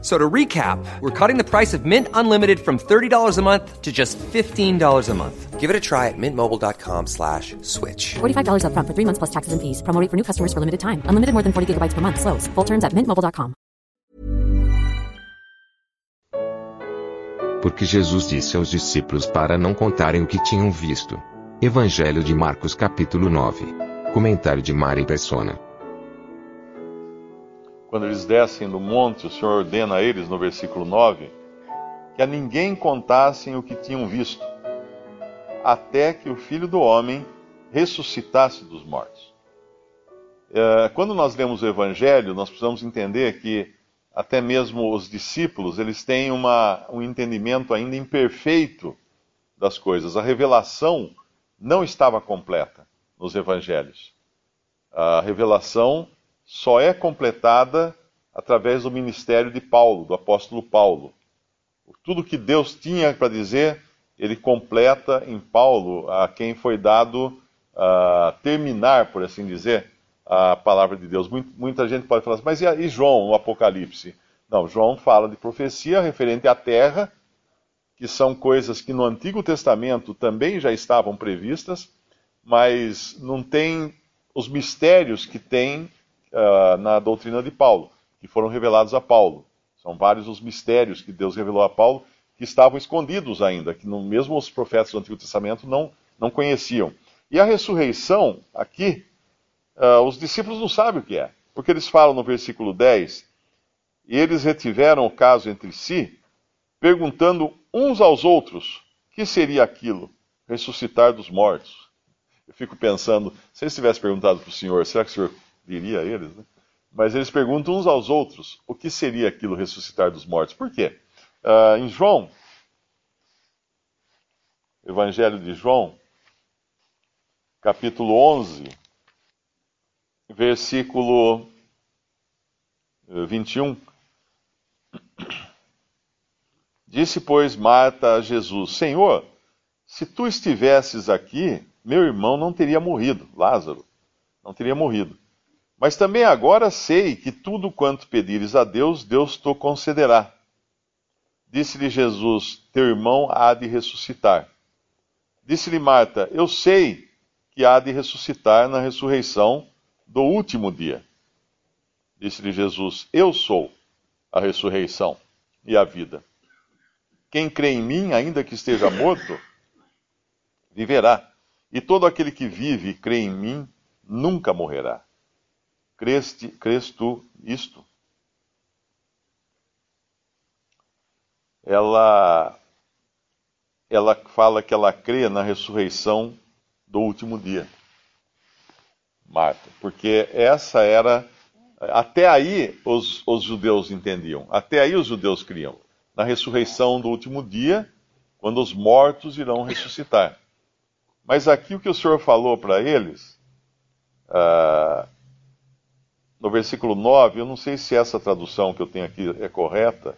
So to recap, we're cutting the price of Mint Unlimited from $30 a month to just $15 a month. Give it a try at mintmobile.com slash switch. $45 upfront for three months plus taxes and fees. Promo rate for new customers for limited time. Unlimited more than 40 gigabytes per month. Slows. Full terms at mintmobile.com. Porque Jesus disse aos discípulos para não contarem o que tinham visto. Evangelho de Marcos capítulo 9. Comentário de Mari Persona. Quando eles descem do monte, o Senhor ordena a eles, no versículo 9, que a ninguém contassem o que tinham visto, até que o filho do homem ressuscitasse dos mortos. É, quando nós lemos o Evangelho, nós precisamos entender que até mesmo os discípulos eles têm uma, um entendimento ainda imperfeito das coisas. A revelação não estava completa nos Evangelhos. A revelação só é completada através do ministério de Paulo, do apóstolo Paulo. Tudo que Deus tinha para dizer, ele completa em Paulo, a quem foi dado uh, terminar, por assim dizer, a palavra de Deus. Muita gente pode falar assim, mas e João, o Apocalipse? Não, João fala de profecia referente à terra, que são coisas que no Antigo Testamento também já estavam previstas, mas não tem os mistérios que tem uh, na doutrina de Paulo, que foram revelados a Paulo. São vários os mistérios que Deus revelou a Paulo que estavam escondidos ainda, que no, mesmo os profetas do Antigo Testamento não, não conheciam. E a ressurreição, aqui, uh, os discípulos não sabem o que é, porque eles falam no versículo 10: E eles retiveram o caso entre si, perguntando uns aos outros: que seria aquilo? Ressuscitar dos mortos. Eu fico pensando, se eles tivessem perguntado para o Senhor, será que o Senhor diria eles, né? Mas eles perguntam uns aos outros o que seria aquilo ressuscitar dos mortos. Por quê? Uh, em João, Evangelho de João, capítulo 11, versículo 21. Disse, pois, Marta a Jesus: Senhor, se tu estivesses aqui, meu irmão não teria morrido, Lázaro, não teria morrido. Mas também agora sei que tudo quanto pedires a Deus, Deus te concederá. Disse-lhe Jesus: Teu irmão há de ressuscitar. Disse-lhe Marta: Eu sei que há de ressuscitar na ressurreição do último dia. Disse-lhe Jesus: Eu sou a ressurreição e a vida. Quem crê em mim, ainda que esteja morto, viverá. E todo aquele que vive e crê em mim, nunca morrerá. Creste, crês tu isto? Ela, ela fala que ela crê na ressurreição do último dia. Marta, porque essa era. Até aí os, os judeus entendiam, até aí os judeus criam. Na ressurreição do último dia, quando os mortos irão ressuscitar. Mas aqui o que o Senhor falou para eles. Uh, no versículo 9, eu não sei se essa tradução que eu tenho aqui é correta,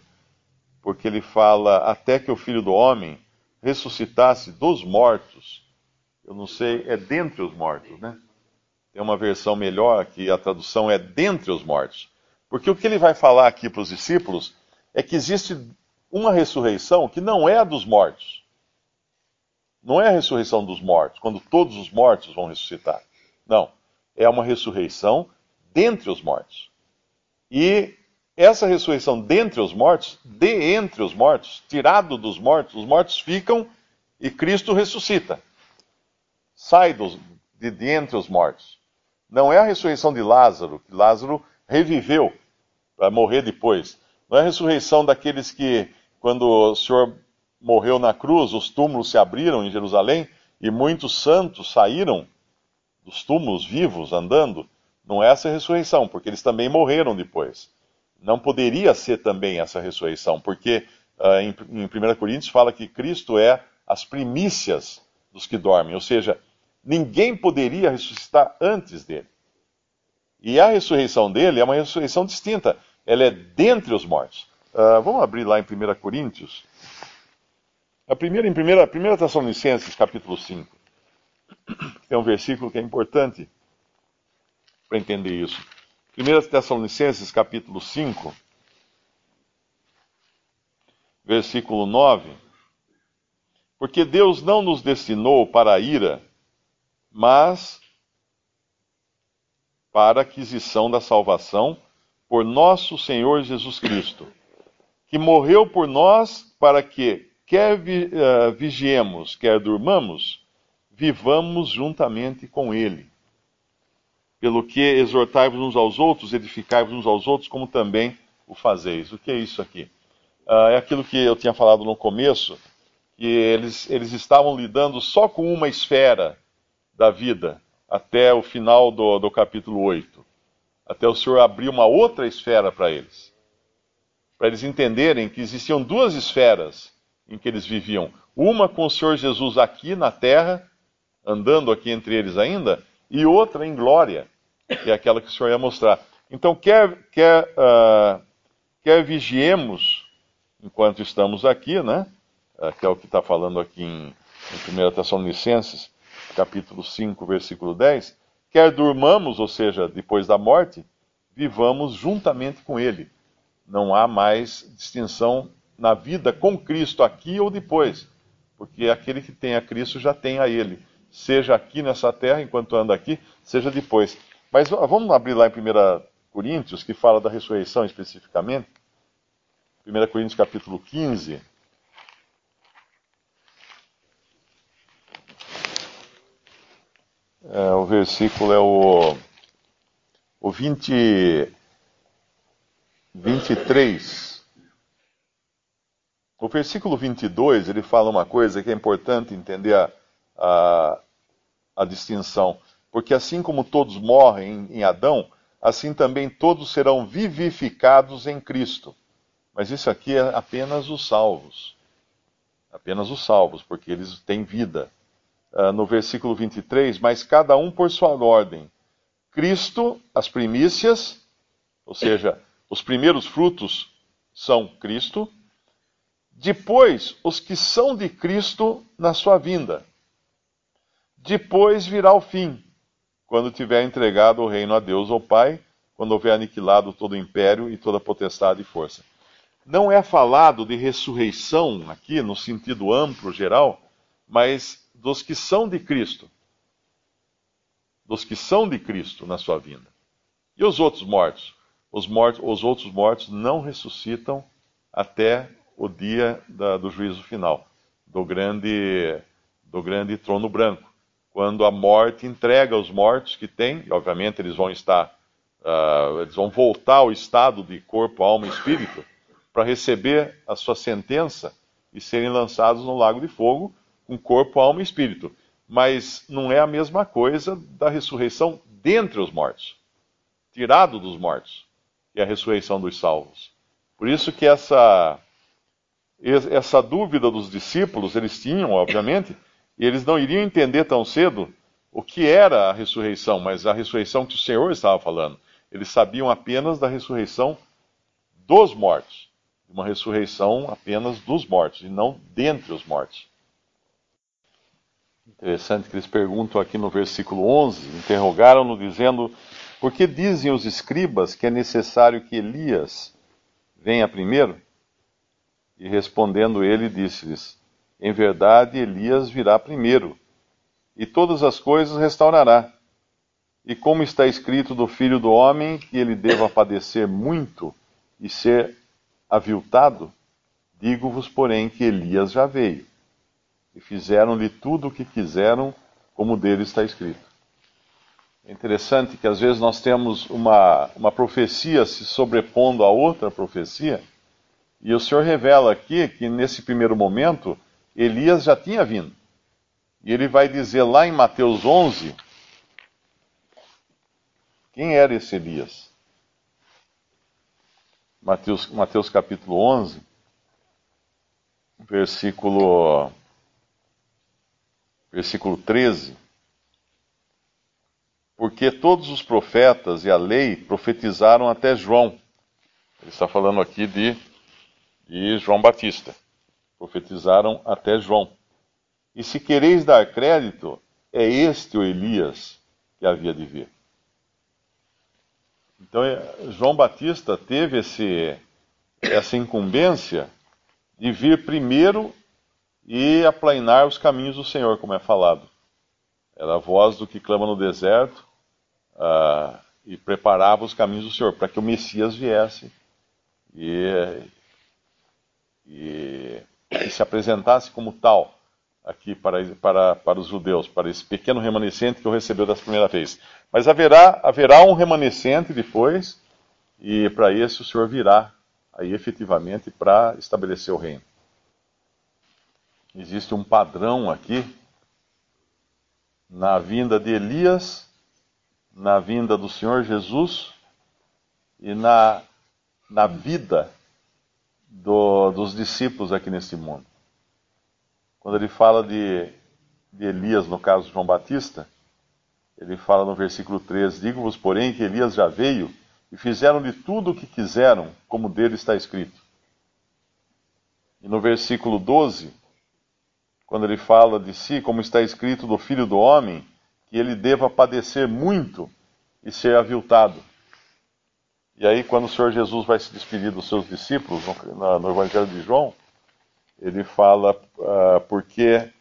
porque ele fala até que o filho do homem ressuscitasse dos mortos. Eu não sei, é dentre os mortos, né? Tem uma versão melhor que a tradução é dentre os mortos. Porque o que ele vai falar aqui para os discípulos é que existe uma ressurreição que não é a dos mortos. Não é a ressurreição dos mortos, quando todos os mortos vão ressuscitar. Não. É uma ressurreição dentre os mortos. E essa ressurreição dentre os mortos, de entre os mortos, tirado dos mortos, os mortos ficam e Cristo ressuscita. Sai dos, de, de entre os mortos. Não é a ressurreição de Lázaro, que Lázaro reviveu para morrer depois. Não é a ressurreição daqueles que, quando o Senhor morreu na cruz, os túmulos se abriram em Jerusalém e muitos santos saíram dos túmulos vivos andando. Não é essa ressurreição, porque eles também morreram depois. Não poderia ser também essa ressurreição, porque uh, em, em 1 Coríntios fala que Cristo é as primícias dos que dormem, ou seja, ninguém poderia ressuscitar antes dele. E a ressurreição dele é uma ressurreição distinta. ela é dentre os mortos. Uh, vamos abrir lá em 1 Coríntios. A primeira, em 1 Tessalonicenses, capítulo 5. Tem um versículo que é importante para entender isso. 1 Tessalonicenses, capítulo 5, versículo 9. Porque Deus não nos destinou para a ira, mas para a aquisição da salvação por nosso Senhor Jesus Cristo, que morreu por nós para que, quer uh, vigiemos, quer durmamos, vivamos juntamente com Ele. Pelo que exortai-vos uns aos outros, edificai-vos uns aos outros, como também o fazeis. O que é isso aqui? Uh, é aquilo que eu tinha falado no começo, que eles, eles estavam lidando só com uma esfera da vida, até o final do, do capítulo 8. Até o Senhor abrir uma outra esfera para eles. Para eles entenderem que existiam duas esferas em que eles viviam. Uma com o Senhor Jesus aqui na terra, andando aqui entre eles ainda, e outra em glória, que é aquela que o Senhor ia mostrar. Então, quer, quer, uh, quer vigiemos enquanto estamos aqui, né? Uh, que é o que está falando aqui em, em 1 Tessalonicenses, capítulo 5, versículo 10, quer durmamos, ou seja, depois da morte, vivamos juntamente com Ele. Não há mais distinção na vida com Cristo aqui ou depois, porque aquele que tem a Cristo já tem a Ele, seja aqui nessa terra, enquanto anda aqui, seja depois. Mas vamos abrir lá em 1 Coríntios, que fala da ressurreição especificamente. 1 Coríntios capítulo 15. É, o versículo é o, o 20, 23. O versículo 22, ele fala uma coisa que é importante entender a, a, a distinção. Porque assim como todos morrem em, Adão, assim também todos serão vivificados em Cristo. Mas isso aqui é apenas os salvos. Apenas os salvos, porque eles têm vida uh, no versículo 23, mas cada um por sua ordem. Cristo, as primícias, ou seja, os primeiros frutos são Cristo. Depois, os que são de Cristo na sua vinda. Depois virá o fim, quando tiver entregado o reino a Deus ou Pai, quando houver aniquilado todo o império e toda potestade e força. Não é falado de ressurreição aqui, no sentido amplo, geral, mas dos que são de Cristo. Dos que são de Cristo na sua vinda. E os outros mortos? Os, mortos, os outros mortos não ressuscitam até o dia da, do juízo final, do grande, do grande trono branco. Quando a morte entrega os mortos que tem, e obviamente eles vão estar, uh, eles vão voltar ao estado de corpo, alma e espírito, para receber a sua sentença e serem lançados no lago de fogo, com corpo, alma e espírito. Mas não é a mesma coisa da ressurreição dentre os mortos, tirado dos mortos, que é a ressurreição dos salvos. Por isso que essa, essa dúvida dos discípulos, eles tinham, obviamente, e eles não iriam entender tão cedo o que era a ressurreição, mas a ressurreição que o Senhor estava falando. Eles sabiam apenas da ressurreição dos mortos, uma ressurreição apenas dos mortos, e não dentre os mortos. Interessante que eles perguntam aqui no versículo 11, interrogaram-no dizendo: Por que dizem os escribas que é necessário que Elias venha primeiro? E respondendo ele, disse-lhes: Em verdade, Elias virá primeiro, e todas as coisas restaurará. E como está escrito do filho do homem que ele deva padecer muito e ser aviltado, digo-vos, porém, que Elias já veio e fizeram-lhe tudo o que quiseram, como dele está escrito. É interessante que às vezes nós temos uma, uma profecia se sobrepondo a outra profecia, e o Senhor revela aqui que nesse primeiro momento Elias já tinha vindo. E ele vai dizer lá em Mateus 11 quem era esse Elias. Mateus, Mateus capítulo 11, versículo versículo 13. Porque todos os profetas e a lei profetizaram até João. Ele está falando aqui de, de João Batista. Profetizaram até João. E se quereis dar crédito, é este o Elias que havia de vir. Então, é, João Batista teve esse, essa incumbência de vir primeiro e aplainar os caminhos do Senhor, como é falado. Era a voz do que clama no deserto uh, e preparava os caminhos do Senhor para que o Messias viesse e, e, se apresentasse como tal aqui para, para, para os judeus, para esse pequeno remanescente que o recebeu da primeira vez. Mas haverá, haverá um remanescente depois, e para esse o Senhor virá aí efetivamente para estabelecer o reino. Existe um padrão aqui na vinda de Elias, na vinda do Senhor Jesus e na, na vida do, dos discípulos aqui nesse mundo quando ele fala de, de Elias, no caso de João Batista, ele fala no versículo 13: Digo-vos, porém, que Elias já veio e fizeram-lhe tudo o que quiseram, como dele está escrito. E no versículo 12, quando ele fala de si, como está escrito do filho do homem, que ele deva padecer muito e ser aviltado. E aí, quando o Senhor Jesus vai se despedir dos seus discípulos, no, no Evangelho de João, ele fala uh, porque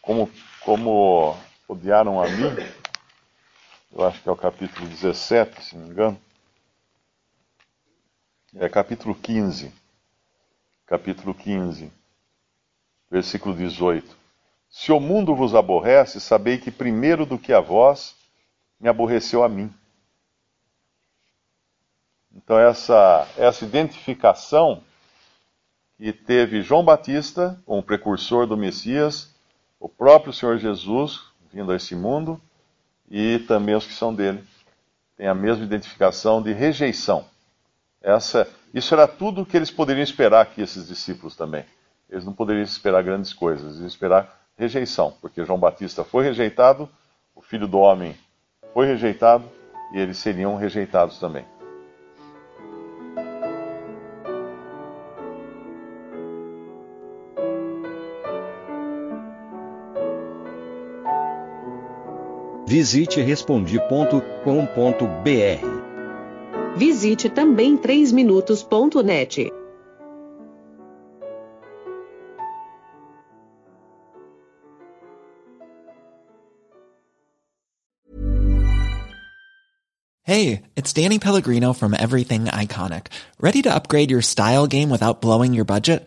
como, como odiaram a mim, eu acho que é o capítulo 17, se não me engano. É capítulo 15. Capítulo 15, versículo 18. Se o mundo vos aborrece, sabei que primeiro do que a vós me aborreceu a mim. Então, essa, essa identificação que teve João Batista, como precursor do Messias, o próprio Senhor Jesus vindo a esse mundo e também os que são dele. Tem a mesma identificação de rejeição. Essa, isso era tudo o que eles poderiam esperar aqui, esses discípulos também. Eles não poderiam esperar grandes coisas, eles iam esperar rejeição, porque João Batista foi rejeitado, o filho do homem foi rejeitado e eles seriam rejeitados também. Visite respondi.com.br. Visite também 3minutos.net. Hey, it's Danny Pellegrino from Everything Iconic. Ready to upgrade your style game without blowing your budget?